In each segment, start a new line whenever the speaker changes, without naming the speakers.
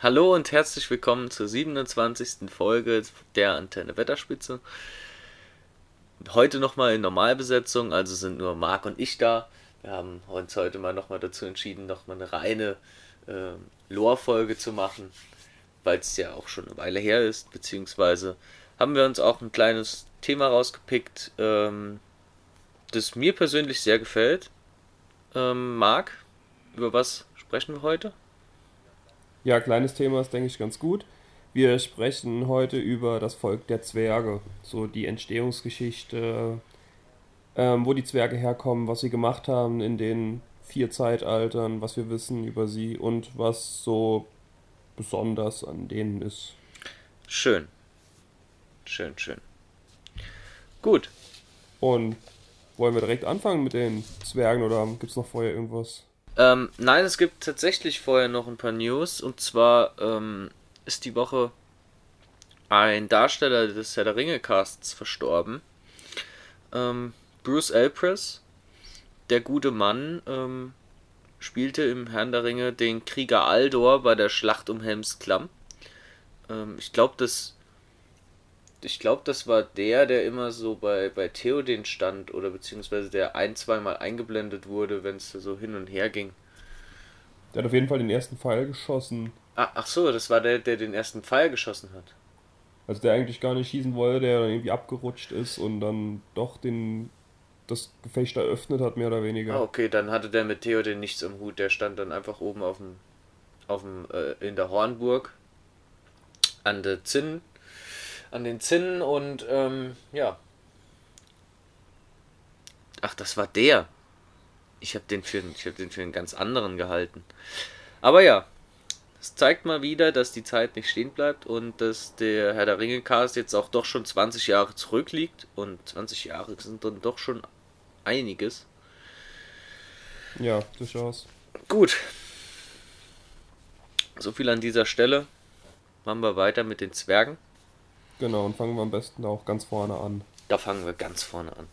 Hallo und herzlich willkommen zur 27. Folge der Antenne Wetterspitze. Heute nochmal in Normalbesetzung, also sind nur Marc und ich da. Wir haben uns heute mal nochmal dazu entschieden, nochmal eine reine äh, Lore-Folge zu machen, weil es ja auch schon eine Weile her ist, beziehungsweise haben wir uns auch ein kleines Thema rausgepickt, ähm, das mir persönlich sehr gefällt. Ähm, Marc, über was sprechen wir heute?
Ja, kleines Thema ist, denke ich, ganz gut. Wir sprechen heute über das Volk der Zwerge, so die Entstehungsgeschichte, ähm, wo die Zwerge herkommen, was sie gemacht haben in den vier Zeitaltern, was wir wissen über sie und was so besonders an denen ist.
Schön. Schön, schön. Gut.
Und wollen wir direkt anfangen mit den Zwergen oder gibt es noch vorher irgendwas?
Ähm, nein, es gibt tatsächlich vorher noch ein paar News. Und zwar ähm, ist die Woche ein Darsteller des Herr der Ringe Casts verstorben. Ähm, Bruce Elpress, der gute Mann, ähm, spielte im Herrn der Ringe den Krieger Aldor bei der Schlacht um Helms Klamm. Ähm, ich glaube, das ich glaube, das war der, der immer so bei, bei Theoden stand oder beziehungsweise der ein, zweimal eingeblendet wurde, wenn es so hin und her ging.
Der hat auf jeden Fall den ersten Pfeil geschossen.
Ah, ach so, das war der, der den ersten Pfeil geschossen hat.
Also der eigentlich gar nicht schießen wollte, der dann irgendwie abgerutscht ist und dann doch den das Gefecht eröffnet hat, mehr oder weniger.
Ah, okay, dann hatte der mit Theoden nichts im Hut. Der stand dann einfach oben auf dem, auf dem äh, in der Hornburg an der Zinn an den Zinnen und ähm, ja. Ach, das war der. Ich habe den, für, hab den für einen ganz anderen gehalten. Aber ja, es zeigt mal wieder, dass die Zeit nicht stehen bleibt und dass der Herr der Ringe Cast jetzt auch doch schon 20 Jahre zurückliegt. Und 20 Jahre sind dann doch schon einiges.
Ja, durchaus.
Gut. So viel an dieser Stelle. Machen wir weiter mit den Zwergen.
Genau, und fangen wir am besten auch ganz vorne an.
Da fangen wir ganz vorne an.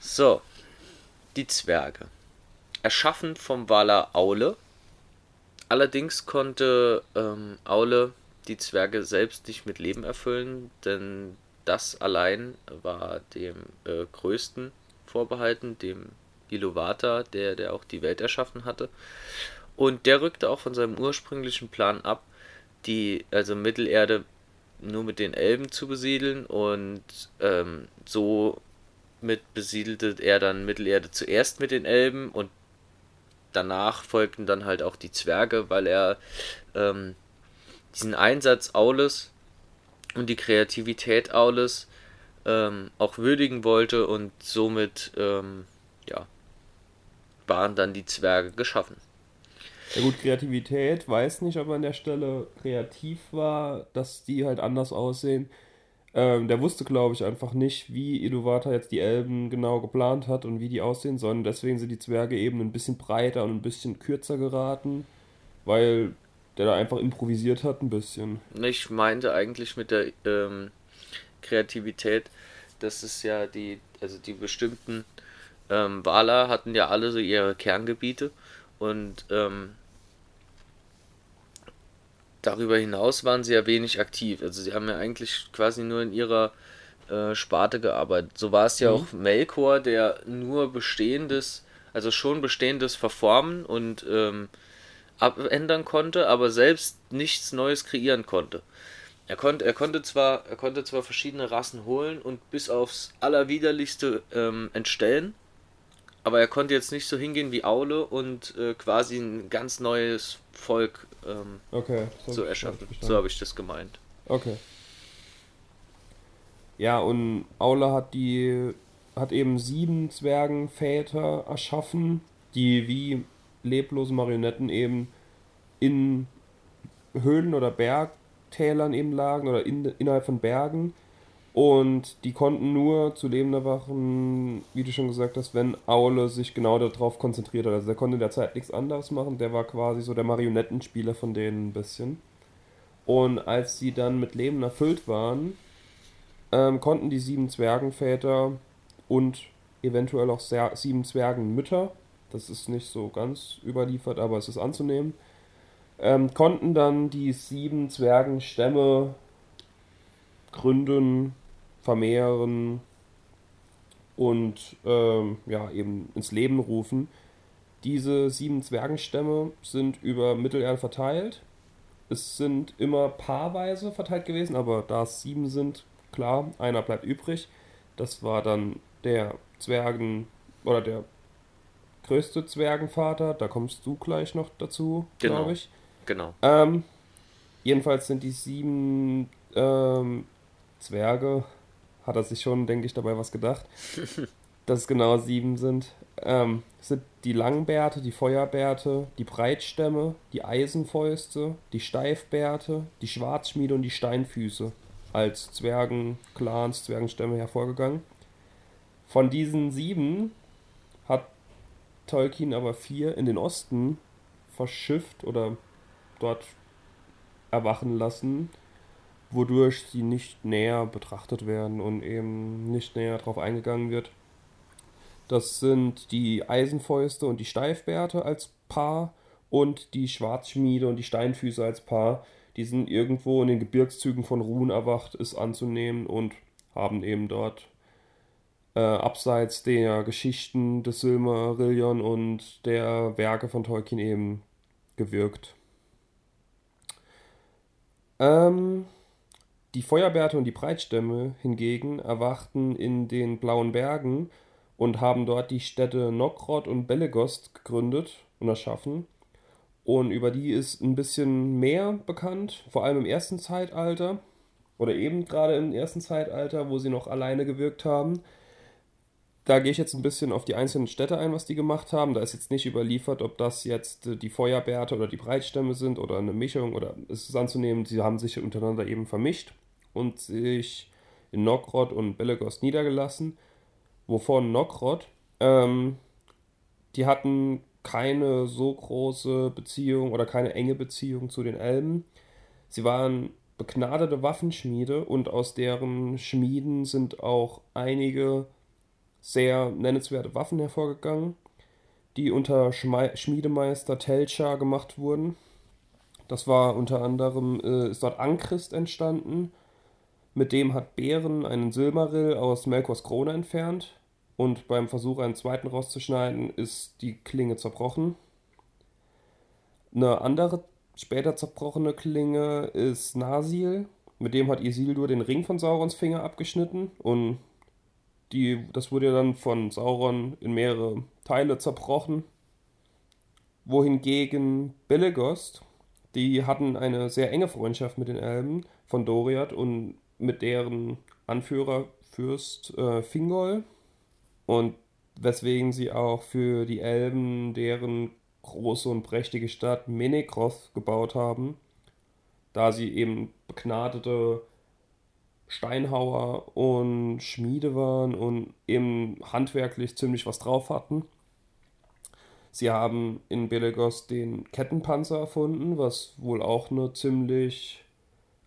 So, die Zwerge. Erschaffen vom Waler Aule. Allerdings konnte ähm, Aule die Zwerge selbst nicht mit Leben erfüllen, denn das allein war dem äh, größten vorbehalten, dem Iluvatar, der, der auch die Welt erschaffen hatte. Und der rückte auch von seinem ursprünglichen Plan ab, die, also Mittelerde nur mit den Elben zu besiedeln und ähm, so mit besiedelte er dann Mittelerde zuerst mit den Elben und danach folgten dann halt auch die Zwerge, weil er ähm, diesen Einsatz Aules und die Kreativität Aules ähm, auch würdigen wollte und somit ähm, ja, waren dann die Zwerge geschaffen.
Ja gut, Kreativität, weiß nicht, ob er an der Stelle kreativ war, dass die halt anders aussehen. Ähm, der wusste, glaube ich, einfach nicht, wie Iluvatar jetzt die Elben genau geplant hat und wie die aussehen sollen. Deswegen sind die Zwerge eben ein bisschen breiter und ein bisschen kürzer geraten, weil der da einfach improvisiert hat ein bisschen.
Ich meinte eigentlich mit der ähm, Kreativität, dass es ja die, also die bestimmten ähm, Waler hatten ja alle so ihre Kerngebiete und ähm, darüber hinaus waren sie ja wenig aktiv. Also sie haben ja eigentlich quasi nur in ihrer äh, Sparte gearbeitet. So war es ja mhm. auch Melkor, der nur bestehendes, also schon bestehendes verformen und ähm, abändern konnte, aber selbst nichts Neues kreieren konnte. Er konnte, er konnte zwar, er konnte zwar verschiedene Rassen holen und bis aufs allerwiderlichste ähm, entstellen, aber er konnte jetzt nicht so hingehen wie Aule und äh, quasi ein ganz neues Volk ähm,
okay,
so, erschaffen. So habe ich das gemeint.
Okay. Ja, und Aule hat die hat eben sieben Zwergenväter erschaffen, die wie leblose Marionetten eben in Höhlen oder Bergtälern eben lagen oder in, innerhalb von Bergen und die konnten nur zu Leben erwachen, wie du schon gesagt hast, wenn Aule sich genau darauf konzentriert hat. Also der konnte in der Zeit nichts anderes machen. Der war quasi so der Marionettenspieler von denen ein bisschen. Und als sie dann mit Leben erfüllt waren, ähm, konnten die sieben Zwergenväter und eventuell auch sieben Zwergenmütter, das ist nicht so ganz überliefert, aber es ist anzunehmen, ähm, konnten dann die sieben Zwergenstämme gründen, vermehren und ähm, ja, eben ins Leben rufen. Diese sieben Zwergenstämme sind über Mittelerde verteilt. Es sind immer paarweise verteilt gewesen, aber da es sieben sind, klar, einer bleibt übrig. Das war dann der Zwergen oder der größte Zwergenvater. Da kommst du gleich noch dazu,
Genau.
glaube ich.
Genau.
Ähm, jedenfalls sind die sieben ähm, Zwerge, hat er sich schon, denke ich, dabei was gedacht, dass es genau sieben sind. Ähm, sind die Langbärte, die Feuerbärte, die Breitstämme, die Eisenfäuste, die Steifbärte, die Schwarzschmiede und die Steinfüße als Zwergenclans, Zwergenstämme hervorgegangen. Von diesen sieben hat Tolkien aber vier in den Osten verschifft oder dort erwachen lassen, wodurch sie nicht näher betrachtet werden und eben nicht näher darauf eingegangen wird. Das sind die Eisenfäuste und die Steifbärte als Paar und die Schwarzschmiede und die Steinfüße als Paar. Die sind irgendwo in den Gebirgszügen von Ruhn erwacht, ist anzunehmen und haben eben dort äh, abseits der Geschichten des Silmarillion und der Werke von Tolkien eben gewirkt. Ähm, die Feuerbärte und die Breitstämme hingegen erwachten in den Blauen Bergen und haben dort die Städte Nokrad und Belegost gegründet und erschaffen. Und über die ist ein bisschen mehr bekannt, vor allem im ersten Zeitalter oder eben gerade im ersten Zeitalter, wo sie noch alleine gewirkt haben. Da gehe ich jetzt ein bisschen auf die einzelnen Städte ein, was die gemacht haben. Da ist jetzt nicht überliefert, ob das jetzt äh, die Feuerbärte oder die Breitstämme sind oder eine Mischung oder es ist anzunehmen, sie haben sich untereinander eben vermischt und sich in Nokrad und Belegost niedergelassen. Wovon Nokrad, ähm, die hatten keine so große Beziehung oder keine enge Beziehung zu den Elben. Sie waren begnadete Waffenschmiede und aus deren Schmieden sind auch einige sehr nennenswerte Waffen hervorgegangen, die unter Schmei Schmiedemeister Telcha gemacht wurden. Das war unter anderem, äh, ist dort Ankrist entstanden. Mit dem hat Bären einen Silmarill aus Melkors Krone entfernt. Und beim Versuch, einen zweiten rauszuschneiden, ist die Klinge zerbrochen. Eine andere, später zerbrochene Klinge ist Nasil. Mit dem hat Isildur den Ring von Saurons Finger abgeschnitten. Und die, das wurde dann von Sauron in mehrere Teile zerbrochen. Wohingegen Belegost, die hatten eine sehr enge Freundschaft mit den Elben von Doriath und mit deren Anführer Fürst äh, Fingol. Und weswegen sie auch für die Elben deren große und prächtige Stadt Menekroth gebaut haben, da sie eben begnadete Steinhauer und Schmiede waren und eben handwerklich ziemlich was drauf hatten. Sie haben in Belegos den Kettenpanzer erfunden, was wohl auch eine ziemlich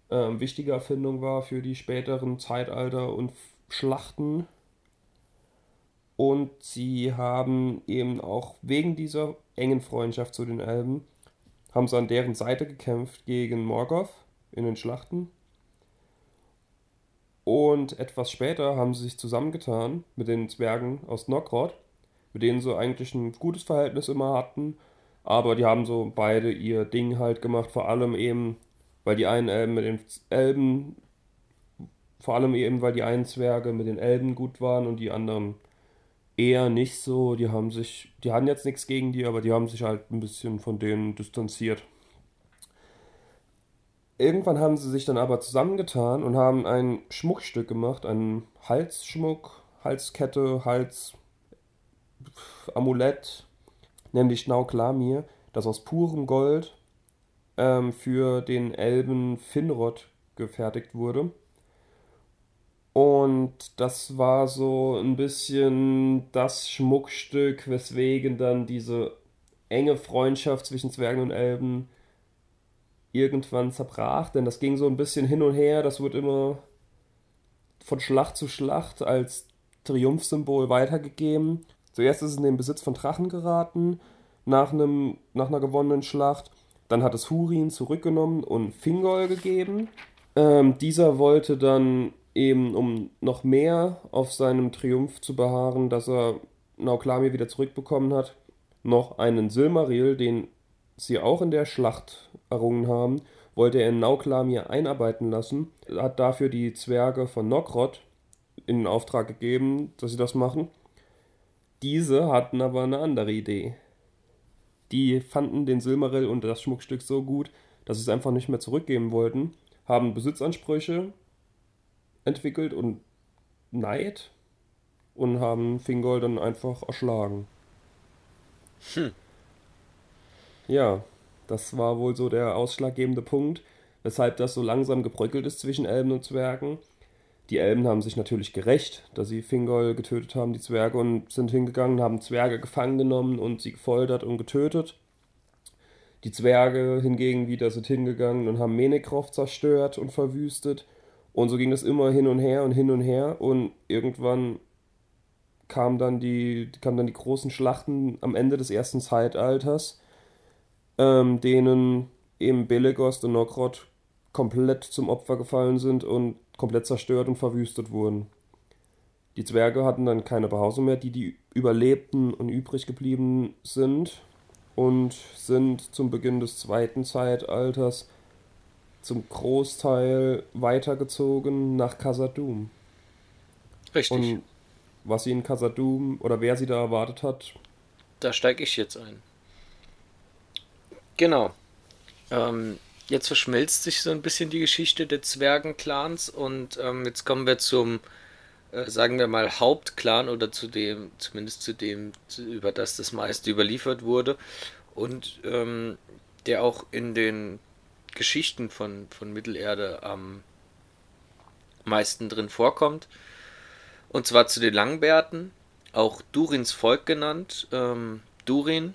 äh, wichtige Erfindung war für die späteren Zeitalter und Schlachten. Und sie haben eben auch wegen dieser engen Freundschaft zu den Elben, haben sie an deren Seite gekämpft gegen Morgoth in den Schlachten. Und etwas später haben sie sich zusammengetan mit den Zwergen aus Nokrad, mit denen sie eigentlich ein gutes Verhältnis immer hatten. Aber die haben so beide ihr Ding halt gemacht, vor allem eben, weil die einen Elben mit den Elben, vor allem eben, weil die einen Zwerge mit den Elben gut waren und die anderen eher nicht so. Die haben sich, die hatten jetzt nichts gegen die, aber die haben sich halt ein bisschen von denen distanziert. Irgendwann haben sie sich dann aber zusammengetan und haben ein Schmuckstück gemacht, einen Halsschmuck, Halskette, Hals, Amulett, nämlich Nauklamir, das aus purem Gold ähm, für den Elben Finrod gefertigt wurde. Und das war so ein bisschen das Schmuckstück, weswegen dann diese enge Freundschaft zwischen Zwergen und Elben irgendwann zerbrach, denn das ging so ein bisschen hin und her, das wurde immer von Schlacht zu Schlacht als Triumphsymbol weitergegeben. Zuerst ist es in den Besitz von Drachen geraten, nach, einem, nach einer gewonnenen Schlacht. Dann hat es Hurin zurückgenommen und Fingol gegeben. Ähm, dieser wollte dann eben, um noch mehr auf seinem Triumph zu beharren, dass er Nauklamir wieder zurückbekommen hat, noch einen Silmaril, den sie auch in der Schlacht errungen haben, wollte er in Nauklamir einarbeiten lassen, hat dafür die Zwerge von Nokrod in Auftrag gegeben, dass sie das machen. Diese hatten aber eine andere Idee. Die fanden den Silmaril und das Schmuckstück so gut, dass sie es einfach nicht mehr zurückgeben wollten, haben Besitzansprüche entwickelt und Neid und haben Fingol dann einfach erschlagen. Hm. Ja, das war wohl so der ausschlaggebende Punkt, weshalb das so langsam gebröckelt ist zwischen Elben und Zwergen. Die Elben haben sich natürlich gerecht, dass sie Fingol getötet haben, die Zwerge, und sind hingegangen, haben Zwerge gefangen genommen und sie gefoltert und getötet. Die Zwerge hingegen wieder sind hingegangen und haben Menekrov zerstört und verwüstet. Und so ging das immer hin und her und hin und her. Und irgendwann kam dann die, kamen dann die großen Schlachten am Ende des ersten Zeitalters, ähm, denen eben Belegost und Nokrod komplett zum Opfer gefallen sind und komplett zerstört und verwüstet wurden. Die Zwerge hatten dann keine Behausung mehr, die, die überlebten und übrig geblieben sind und sind zum Beginn des zweiten Zeitalters zum Großteil weitergezogen nach Khazad-dûm. Richtig. Und was sie in Khazad-dûm oder wer sie da erwartet hat.
Da steige ich jetzt ein. Genau. Ähm, jetzt verschmilzt sich so ein bisschen die Geschichte der Zwergenclans und ähm, jetzt kommen wir zum, äh, sagen wir mal, Hauptclan oder zu dem, zumindest zu dem, über das das meiste überliefert wurde und ähm, der auch in den Geschichten von, von Mittelerde am meisten drin vorkommt. Und zwar zu den Langbärten, auch Durins Volk genannt. Ähm, Durin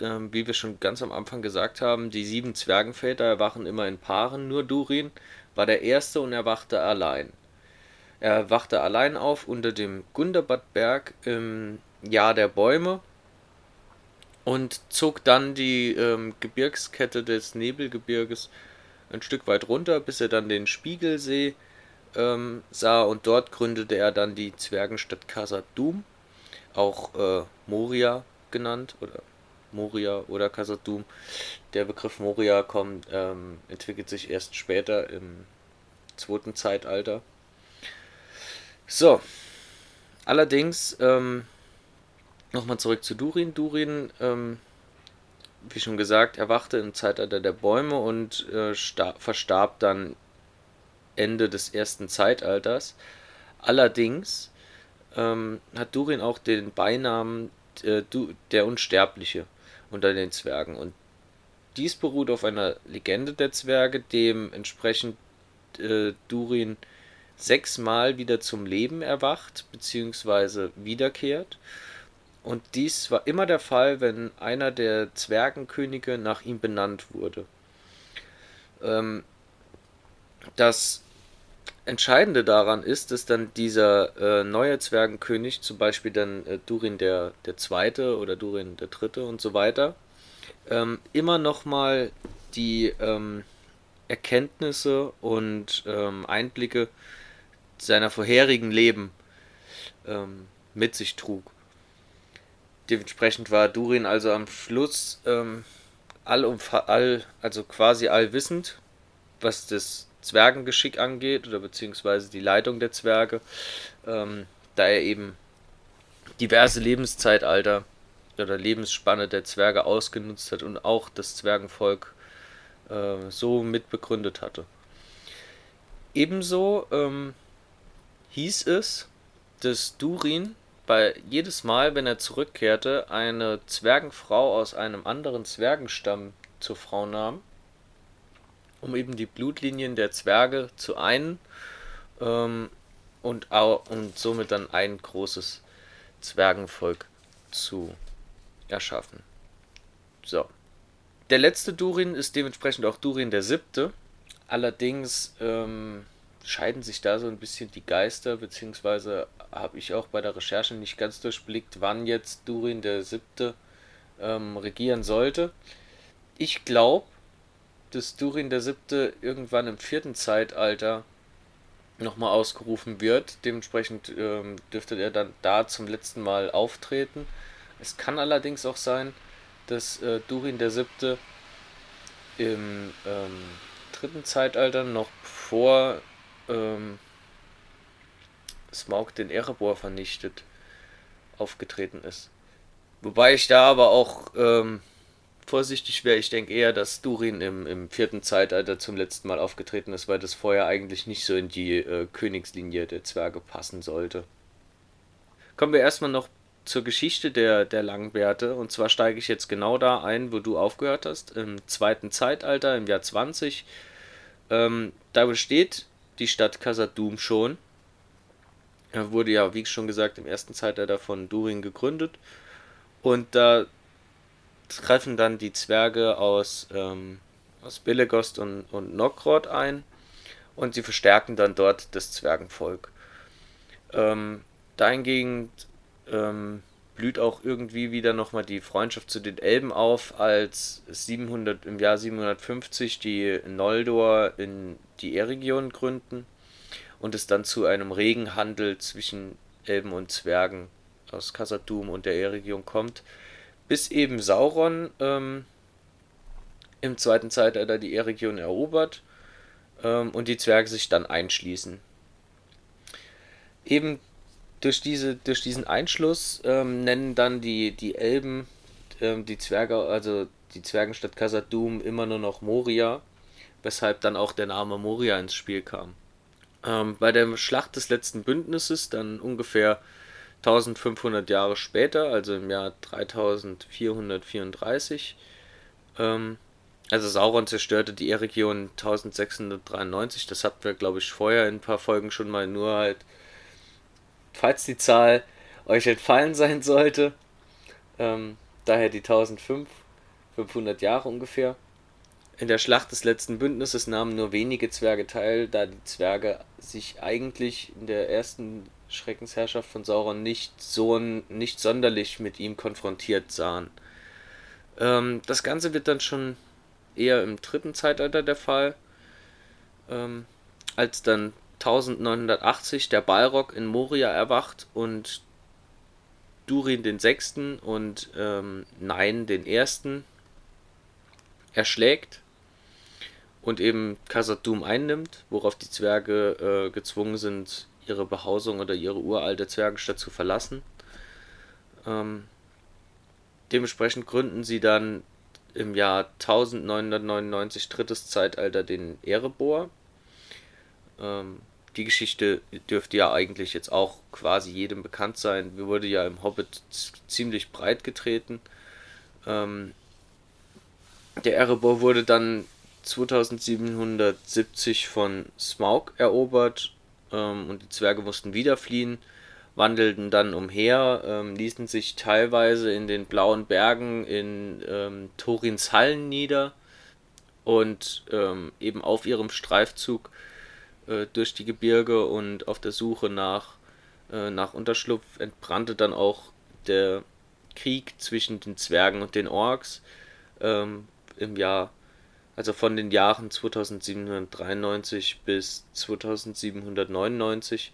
ähm, wie wir schon ganz am Anfang gesagt haben, die sieben Zwergenväter erwachen immer in Paaren. Nur Durin war der erste und erwachte allein. Er wachte allein auf unter dem Gundabadberg im Jahr der Bäume und zog dann die ähm, Gebirgskette des Nebelgebirges ein Stück weit runter, bis er dann den Spiegelsee ähm, sah und dort gründete er dann die Zwergenstadt Khazad-dûm, auch äh, Moria genannt oder Moria oder Khazad-dûm. Der Begriff Moria kommt, ähm, entwickelt sich erst später im zweiten Zeitalter. So, allerdings ähm, nochmal zurück zu Durin. Durin, ähm, wie schon gesagt, erwachte im Zeitalter der Bäume und äh, verstarb dann Ende des ersten Zeitalters. Allerdings ähm, hat Durin auch den Beinamen äh, der Unsterbliche unter den Zwergen. Und dies beruht auf einer Legende der Zwerge, dementsprechend äh, Durin sechsmal wieder zum Leben erwacht bzw. wiederkehrt. Und dies war immer der Fall, wenn einer der Zwergenkönige nach ihm benannt wurde. Ähm, das Entscheidende daran ist, dass dann dieser äh, neue Zwergenkönig, zum Beispiel dann äh, Durin der, der Zweite oder Durin der Dritte und so weiter, ähm, immer nochmal die ähm, Erkenntnisse und ähm, Einblicke seiner vorherigen Leben ähm, mit sich trug. Dementsprechend war Durin also am Schluss ähm, all, all, also quasi allwissend, was das Zwergengeschick angeht oder beziehungsweise die Leitung der Zwerge, ähm, da er eben diverse Lebenszeitalter oder Lebensspanne der Zwerge ausgenutzt hat und auch das Zwergenvolk äh, so mitbegründet hatte. Ebenso ähm, hieß es, dass Durin bei jedes Mal, wenn er zurückkehrte, eine Zwergenfrau aus einem anderen Zwergenstamm zur Frau nahm um eben die Blutlinien der Zwerge zu einen ähm, und, und somit dann ein großes Zwergenvolk zu erschaffen. So. Der letzte Durin ist dementsprechend auch Durin der siebte. Allerdings ähm, scheiden sich da so ein bisschen die Geister, beziehungsweise habe ich auch bei der Recherche nicht ganz durchblickt, wann jetzt Durin der siebte ähm, regieren sollte ich glaube, dass Durin der Siebte irgendwann im vierten Zeitalter nochmal ausgerufen wird. Dementsprechend ähm, dürfte er dann da zum letzten Mal auftreten. Es kann allerdings auch sein, dass äh, Durin der Siebte im ähm, dritten Zeitalter noch vor ähm, Smaug den Erebor vernichtet aufgetreten ist. Wobei ich da aber auch ähm, vorsichtig wäre. Ich denke eher, dass Durin im, im vierten Zeitalter zum letzten Mal aufgetreten ist, weil das vorher eigentlich nicht so in die äh, Königslinie der Zwerge passen sollte. Kommen wir erstmal noch zur Geschichte der, der Langbärte. Und zwar steige ich jetzt genau da ein, wo du aufgehört hast, im zweiten Zeitalter, im Jahr 20. Ähm, da besteht die Stadt Khazad-dûm schon. Er wurde ja, wie schon gesagt, im ersten Zeitalter von Durin gegründet. Und da treffen dann die Zwerge aus, ähm, aus Billegost und, und Nokrad ein und sie verstärken dann dort das Zwergenvolk. Ähm, dahingegen ähm, blüht auch irgendwie wieder nochmal die Freundschaft zu den Elben auf, als 700, im Jahr 750 die Noldor in die Eregion gründen und es dann zu einem regen Handel zwischen Elben und Zwergen aus Khazad-dûm und der Eregion kommt, bis eben Sauron ähm, im zweiten Zeitalter die Eregion erobert ähm, und die Zwerge sich dann einschließen. Eben durch, diese, durch diesen Einschluss ähm, nennen dann die, die Elben ähm, die Zwerge, also die Zwergenstadt Khazad-dûm immer nur noch Moria, weshalb dann auch der Name Moria ins Spiel kam. Ähm, bei der Schlacht des letzten Bündnisses, dann ungefähr 1500 Jahre später, also im Jahr 3434, ähm, also Sauron zerstörte die Eregion 1693, das hatten wir glaube ich vorher in ein paar Folgen schon mal, nur halt, falls die Zahl euch entfallen sein sollte, ähm, daher die 1500 Jahre ungefähr. In der Schlacht des letzten Bündnisses nahmen nur wenige Zwerge teil, da die Zwerge sich eigentlich in der ersten Schreckensherrschaft von Sauron nicht so nicht sonderlich mit ihm konfrontiert sahen. Ähm, das Ganze wird dann schon eher im dritten Zeitalter der Fall, ähm, als dann 1980 der Balrog in Moria erwacht und Durin den Sechsten und ähm, Nein den Ersten erschlägt und eben Khazad-dûm einnimmt, worauf die Zwerge äh, gezwungen sind, ihre Behausung oder ihre uralte Zwergenstadt zu verlassen. Ähm, dementsprechend gründen sie dann im Jahr 1999 drittes Zeitalter den Erebor. Ähm, die Geschichte dürfte ja eigentlich jetzt auch quasi jedem bekannt sein. Wir wurde ja im Hobbit ziemlich breit getreten. Ähm, der Erebor wurde dann 2770 von Smaug erobert ähm, und die Zwerge mussten wieder fliehen, wandelten dann umher, ähm, ließen sich teilweise in den blauen Bergen in ähm, Torins Hallen nieder und ähm, eben auf ihrem Streifzug äh, durch die Gebirge und auf der Suche nach, äh, nach Unterschlupf entbrannte dann auch der Krieg zwischen den Zwergen und den Orks ähm, im Jahr also von den Jahren 2793 bis 2799.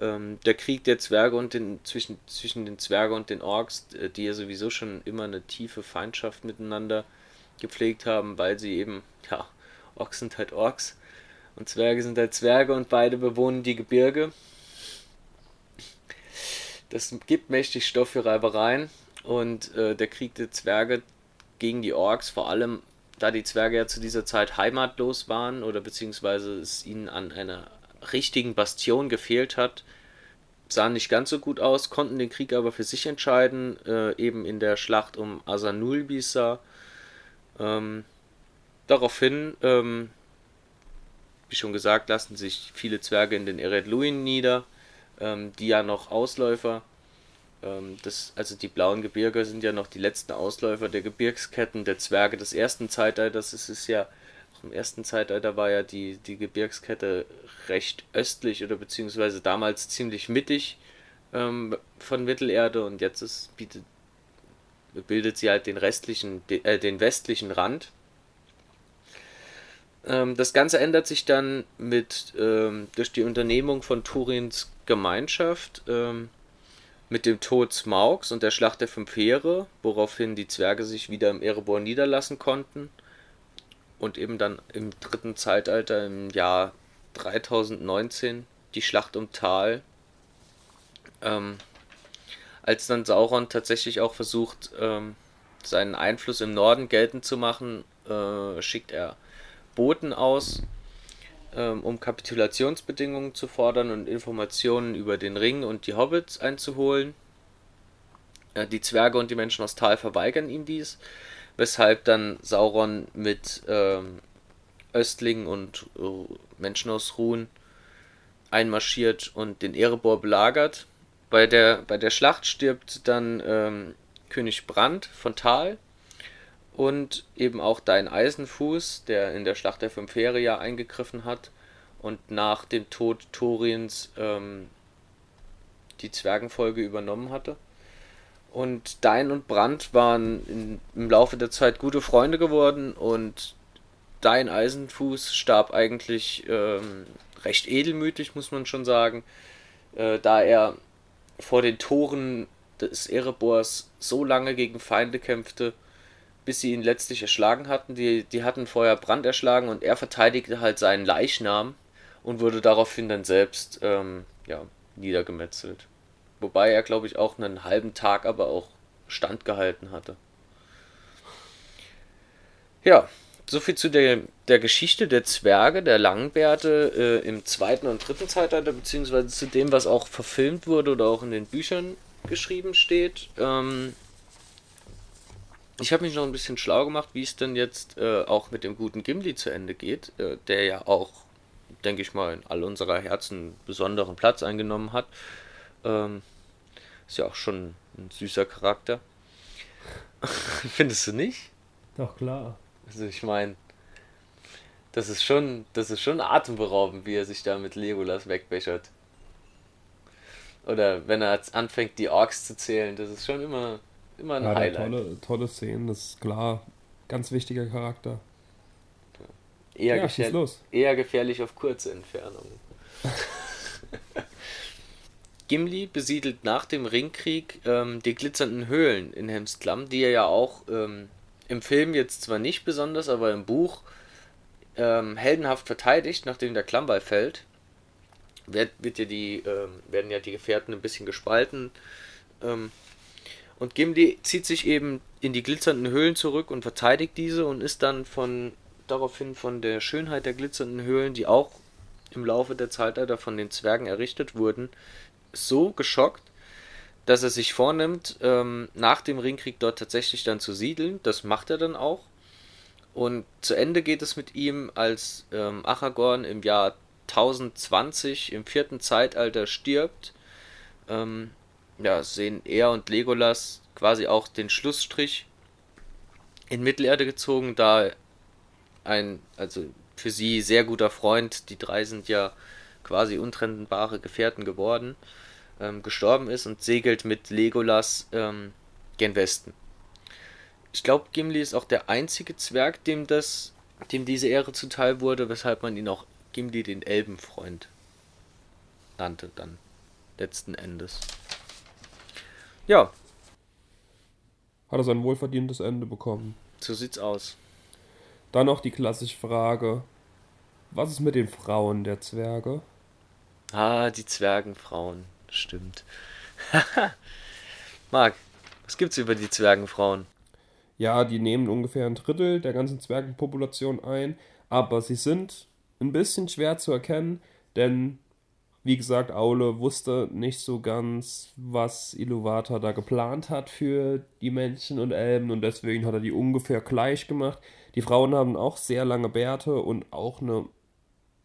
Ähm, der Krieg der Zwerge und den, zwischen, zwischen den Zwergen und den Orks, äh, die ja sowieso schon immer eine tiefe Feindschaft miteinander gepflegt haben, weil sie eben, ja, Orks sind halt Orks und Zwerge sind halt Zwerge und beide bewohnen die Gebirge. Das gibt mächtig Stoff für Reibereien und äh, der Krieg der Zwerge gegen die Orks vor allem da die Zwerge ja zu dieser Zeit heimatlos waren oder beziehungsweise es ihnen an einer richtigen Bastion gefehlt hat, sahen nicht ganz so gut aus, konnten den Krieg aber für sich entscheiden, äh, eben in der Schlacht um Asanulbisa. Ähm, daraufhin, ähm, wie schon gesagt, lassen sich viele Zwerge in den Eredluin nieder, ähm, die ja noch Ausläufer das, also die blauen Gebirge sind ja noch die letzten Ausläufer der Gebirgsketten der Zwerge des ersten Zeitalters. Es ist ja, im ersten Zeitalter war ja die, die Gebirgskette recht östlich oder beziehungsweise damals ziemlich mittig ähm, von Mittelerde und jetzt ist, bietet, bildet sie halt den restlichen, äh, den westlichen Rand Ähm, das Ganze ändert sich dann mit ähm, durch die Unternehmung von Turins Gemeinschaft ähm, mit dem Tod Smaugs und der Schlacht der Fünf Heere, woraufhin die Zwerge sich wieder im Erebor niederlassen konnten und eben dann im dritten Zeitalter im Jahr 3019 die Schlacht um Tal, ähm, als dann Sauron tatsächlich auch versucht, ähm, seinen Einfluss im Norden geltend zu machen, äh, schickt er Boten aus, um Kapitulationsbedingungen zu fordern und Informationen über den Ring und die Hobbits einzuholen. Äh, die Zwerge und die Menschen aus Tal verweigern ihm dies, weshalb dann Sauron mit ähm, Östlingen und äh, Menschen aus Ruhen einmarschiert und den Erebor belagert. Bei der, bei der Schlacht stirbt dann ähm, König Brand von Tal und eben auch Dein Eisenfuß, der in der Schlacht der Fünf Heere ja eingegriffen hat und nach dem Tod Thorins ähm, die Zwergenfolge übernommen hatte. Und Dein und Brand waren in, im Laufe der Zeit gute Freunde geworden und Dein Eisenfuß starb eigentlich ähm, recht edelmütig, muss man schon sagen, äh, da er vor den Toren des Erebors so lange gegen Feinde kämpfte, bis sie ihn letztlich erschlagen hatten. Die, die hatten vorher Brand erschlagen und er verteidigte halt seinen Leichnam und wurde daraufhin dann selbst ähm, ja, niedergemetzelt. Wobei er, glaube ich, auch einen halben Tag aber auch standgehalten hatte. Ja, soviel zu der, der Geschichte der Zwerge, der Langbärte äh, im zweiten und dritten Zeitalter, beziehungsweise zu dem, was auch verfilmt wurde oder auch in den Büchern geschrieben steht. Ähm, ich habe mich noch ein bisschen schlau gemacht, wie es denn jetzt äh, auch mit dem guten Gimli zu Ende geht, äh, der ja auch, denke ich mal, in all unserer Herzen einen besonderen Platz eingenommen hat. Ähm, ist ja auch schon ein süßer Charakter. Findest du nicht?
Doch, klar.
Also ich meine, das ist schon, das ist schon atemberaubend, wie er sich da mit Legolas wegbechert. Oder wenn er anfängt, die Orks zu zählen, das ist schon immer, immer ein ja, Highlight.
Tolle, tolle Szenen, das ist klar. Ganz wichtiger Charakter.
Eher, ja, gefähr eher gefährlich auf kurze Entfernungen. Gimli besiedelt nach dem Ringkrieg ähm, die glitzernden Höhlen in Helmsklamm, die er ja auch ähm, im Film jetzt zwar nicht besonders, aber im Buch ähm, heldenhaft verteidigt, nachdem der Klammball fällt wird, wird ja die, ähm, werden ja die Gefährten ein bisschen gespalten. Und Gimli zieht sich eben in die glitzernden Höhlen zurück und verteidigt diese und ist dann von daraufhin von der Schönheit der glitzernden Höhlen, die auch im Laufe der Zeitalter von den Zwergen errichtet wurden, so geschockt, dass er sich vornimmt, ähm, nach dem Ringkrieg dort tatsächlich dann zu siedeln. Das macht er dann auch. Und zu Ende geht es mit ihm, als ähm, Aragorn im Jahr 1020 im vierten Zeitalter stirbt, ähm, ja, sehen er und Legolas quasi auch den Schlussstrich in Mittelerde gezogen, da ein, also für sie sehr guter Freund, die drei sind ja quasi untrennbare Gefährten geworden, ähm, gestorben ist und segelt mit Legolas ähm, gen Westen. Ich glaube, Gimli ist auch der einzige Zwerg, dem das, dem diese Ehre zuteil wurde, weshalb man ihn auch Gimli den Elbenfreund nannte dann letzten Endes. Ja.
Hat er sein wohlverdientes Ende bekommen.
So sieht's aus.
Dann noch die klassische Frage: Was ist mit den Frauen der Zwerge?
Ah, die Zwergenfrauen. Stimmt. Marc, was gibt's über die Zwergenfrauen?
Ja, die nehmen ungefähr ein Drittel der ganzen Zwergenpopulation ein, aber sie sind ein bisschen schwer zu erkennen, denn wie gesagt, Aule wusste nicht so ganz, was Iluvatar da geplant hat für die Menschen und Elben und deswegen hat er die ungefähr gleich gemacht. Die Frauen haben auch sehr lange Bärte und auch eine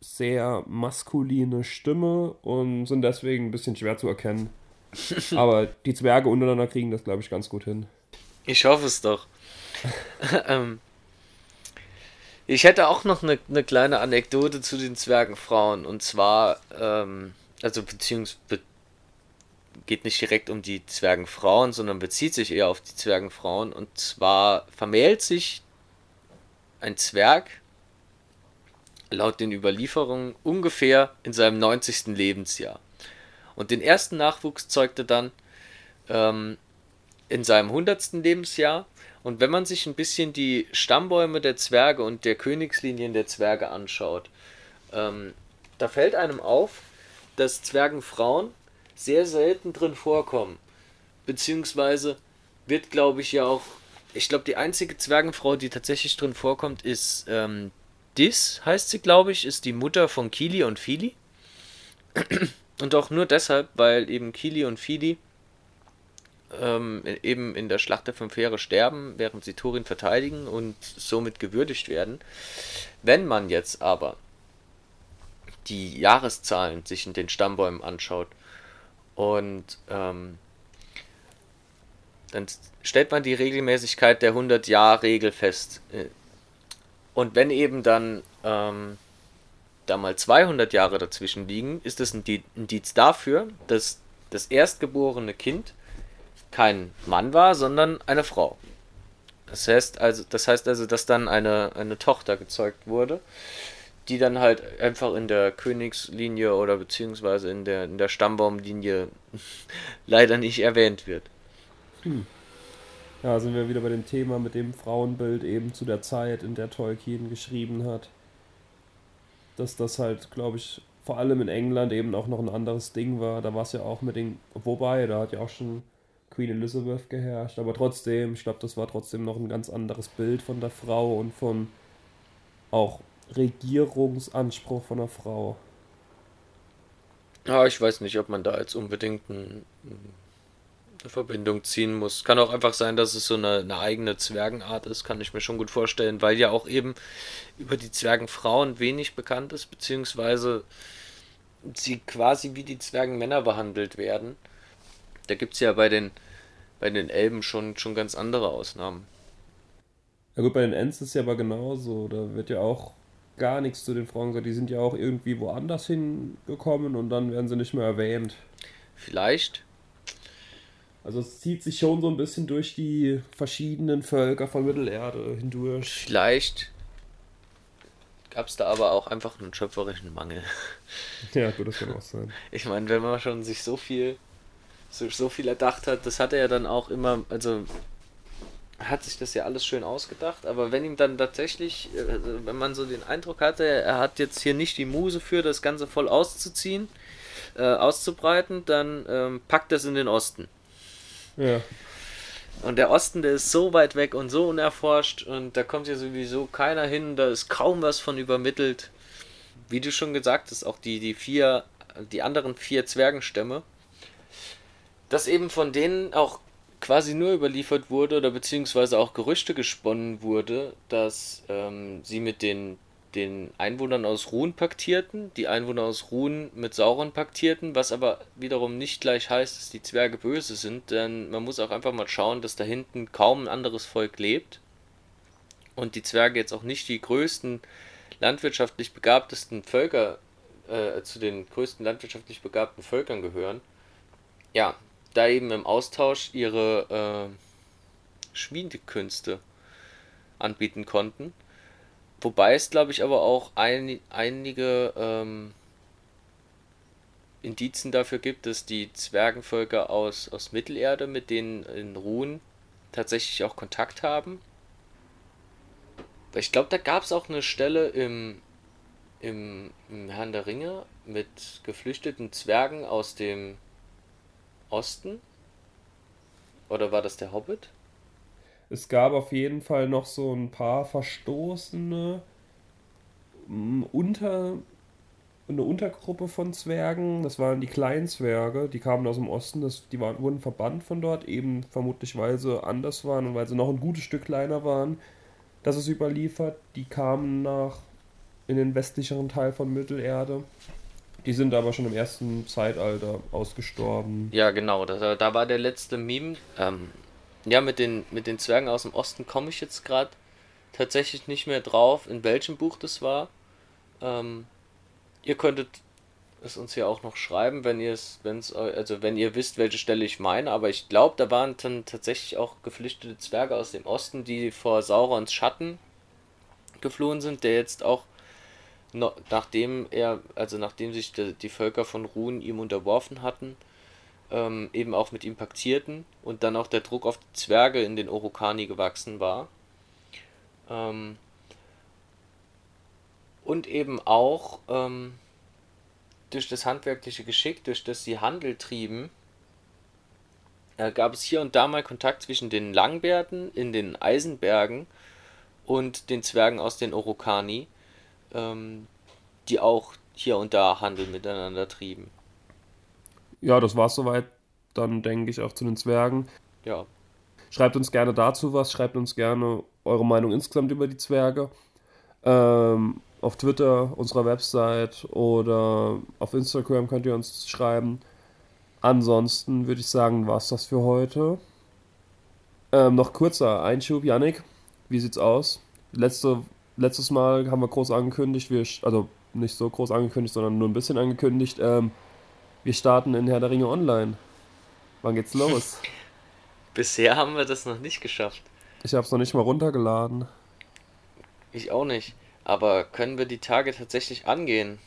sehr maskuline Stimme und sind deswegen ein bisschen schwer zu erkennen. Aber die Zwerge untereinander kriegen das, glaube ich, ganz gut hin.
Ich hoffe es doch. ähm, ich hätte auch noch eine, eine kleine Anekdote zu den Zwergenfrauen. Und zwar, ähm, also beziehungsweise geht nicht direkt um die Zwergenfrauen, sondern bezieht sich eher auf die Zwergenfrauen. Und zwar vermählt sich ein Zwerg laut den Überlieferungen ungefähr in seinem 90. Lebensjahr. Und den ersten Nachwuchs zeugte dann ähm, in seinem 100. Lebensjahr. Und wenn man sich ein bisschen die Stammbäume der Zwerge und der Königslinien der Zwerge anschaut, ähm, da fällt einem auf, dass Zwergenfrauen sehr selten drin vorkommen. Beziehungsweise wird, glaube ich, ja auch. Ich glaube, die einzige Zwergenfrau, die tatsächlich drin vorkommt, ist ähm, Dis, heißt sie, glaube ich, ist die Mutter von Kili und Fili. Und auch nur deshalb, weil eben Kili und Fili ähm, eben in der Schlacht der Fünf Heere sterben, während sie Turin verteidigen und somit gewürdigt werden. Wenn man jetzt aber die Jahreszahlen sich in den Stammbäumen anschaut und ähm, dann stellt man die Regelmäßigkeit der 100-Jahr-Regel fest. Äh, und wenn eben dann ähm, da mal 200 Jahre dazwischen liegen, ist das ein Indiz dafür, dass das erstgeborene Kind kein Mann war, sondern eine Frau. Das heißt also, das heißt also, dass dann eine, eine Tochter gezeugt wurde, die dann halt einfach in der Königslinie oder beziehungsweise in der, in der Stammbaumlinie leider nicht erwähnt wird. Hm.
Ja, sind wir wieder bei dem Thema mit dem Frauenbild eben zu der Zeit, in der Tolkien geschrieben hat. Dass das halt, glaube ich, vor allem in England eben auch noch ein anderes Ding war. Da war es ja auch mit den. Wobei, da hat ja auch schon Queen Elizabeth geherrscht. Aber trotzdem, ich glaube, das war trotzdem noch ein ganz anderes Bild von der Frau und von auch Regierungsanspruch von der Frau.
Ja, ich weiß nicht, ob man da jetzt unbedingt ein, eine Verbindung ziehen muss. Kann auch einfach sein, dass es so eine, eine, eigene Zwergenart ist, kann ich mir schon gut vorstellen, weil ja auch eben über die Zwergenfrauen wenig bekannt ist, beziehungsweise sie quasi wie die Zwergenmänner behandelt werden. Da gibt es ja bei den, bei den Elben schon, schon ganz andere Ausnahmen.
Ja gut, bei den Ents ist es ja aber genauso. Da wird ja auch gar nichts zu den Frauen gesagt. Die sind ja auch irgendwie woanders hingekommen und dann werden sie nicht mehr erwähnt.
Vielleicht.
Also es zieht sich schon so ein bisschen durch die verschiedenen Völker von Mittelerde hindurch.
Vielleicht gab es da aber auch einfach einen schöpferischen Mangel.
Ja, gut, das kann auch sein.
Ich meine, wenn man schon sich so viel, so, so viel erdacht hat, das hat er ja dann auch immer, also hat sich das ja alles schön ausgedacht, aber wenn ihm dann tatsächlich, äh, wenn man so den Eindruck hatte, er hat jetzt hier nicht die Muse für, das Ganze voll auszuziehen, äh, auszubreiten, dann ähm, packt es in den Osten.
Ja.
Und der Osten, der ist so weit weg und so unerforscht und da kommt ja sowieso keiner hin, da ist kaum was von übermittelt. Wie du schon gesagt hast, auch die, die vier, die anderen vier Zwergenstämme, dass eben von denen auch quasi nur überliefert wurde oder beziehungsweise auch Gerüchte gesponnen wurde, dass ähm, sie mit den, den Einwohnern aus Ruhen paktierten, die Einwohner aus Ruhen mit Sauron paktierten, was aber wiederum nicht gleich heißt, dass die Zwerge böse sind, denn man muss auch einfach mal schauen, dass da hinten kaum ein anderes Volk lebt und die Zwerge jetzt auch nicht die größten landwirtschaftlich begabtesten Völker äh, zu den größten landwirtschaftlich begabten Völkern gehören. Ja, da eben im Austausch ihre äh, Schmiedekünste anbieten konnten. Wobei es, glaube ich, aber auch ein, einige ähm, Indizien dafür gibt, dass die Zwergenvölker aus, aus Mittelerde, mit denen in Ruhen tatsächlich auch Kontakt haben. Ich glaube, da gab es auch eine Stelle im, im, im Herrn der Ringe mit geflüchteten Zwergen aus dem Osten? Oder war das der Hobbit?
Es gab auf jeden Fall noch so ein paar Verstoßene mm, unter eine Untergruppe von Zwergen, das waren die Kleinzwerge, die kamen aus dem Osten, das, die waren, wurden verbannt von dort, eben vermutlich weil sie anders waren und weil sie noch ein gutes Stück kleiner waren. Das ist überliefert, die kamen nach in den westlicheren Teil von Mittelerde die sind aber schon im ersten Zeitalter ausgestorben.
Ja, genau. Da, da war der letzte Meme. Ähm, ja, mit den, mit den Zwergen aus dem Osten komme ich jetzt gerade tatsächlich nicht mehr drauf, in welchem Buch das war. Ähm, ihr könntet es uns hier auch noch schreiben, wenn ihr es, wenn es, also wenn ihr wisst, welche Stelle ich meine, aber ich glaube, da waren dann tatsächlich auch geflüchtete Zwerge aus dem Osten, die vor Saurons Schatten geflohen sind, der jetzt auch no, nachdem er, also nachdem sich die, die Völker von Ruhen ihm unterworfen hatten, ähm, eben auch mit ihm paktierten und dann auch der Druck auf die Zwerge in den Orokani gewachsen war. Ähm, und eben auch ähm, durch das handwerkliche Geschick, durch das sie Handel trieben, äh, gab es hier und da mal Kontakt zwischen den Langbärten in den Eisenbergen und den Zwergen aus den Orokani, ähm, die auch hier und da Handel miteinander trieben.
Ja, das war's soweit. Dann denke ich auch zu den Zwergen.
Ja.
Schreibt uns gerne dazu was, schreibt uns gerne eure Meinung insgesamt über die Zwerge. Ähm, auf Twitter, unserer Website oder auf Instagram könnt ihr uns schreiben. Ansonsten würde ich sagen, war es das für heute. Ähm, noch kurzer Einschub, Yannick. Wie sieht's aus? Letzte, letztes Mal haben wir groß angekündigt, wir, also nicht so groß angekündigt, sondern nur ein bisschen angekündigt. Ähm, wir starten in Herr der Ringe online. Wann geht's los?
Bisher haben wir das noch nicht geschafft.
Ich habe es noch nicht mal runtergeladen.
Ich auch nicht. Aber können wir die Tage tatsächlich angehen?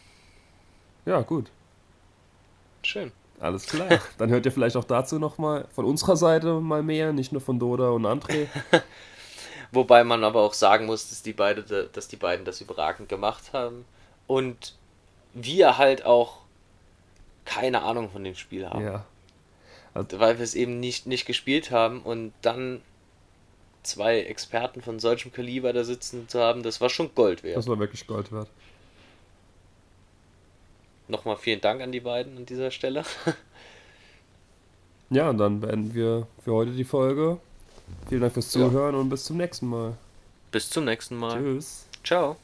Ja, gut.
Schön.
Alles klar. Dann hört ihr vielleicht auch dazu nochmal von unserer Seite mal mehr, nicht nur von Doda und André.
Wobei man aber auch sagen muss, dass die, beide, dass die beiden das überragend gemacht haben. Und wir halt auch keine Ahnung von dem Spiel haben.
Ja.
Also, weil wir es eben nicht, nicht gespielt haben und dann zwei Experten von solchem Kaliber da sitzen zu haben, das war schon Gold wert.
Das war wirklich Gold wert.
Nochmal vielen Dank an die beiden an dieser Stelle.
ja, und dann beenden wir für heute die Folge. Vielen Dank fürs Zuhören ja. und bis zum nächsten Mal.
Bis zum nächsten Mal.
Tschüss.
Ciao.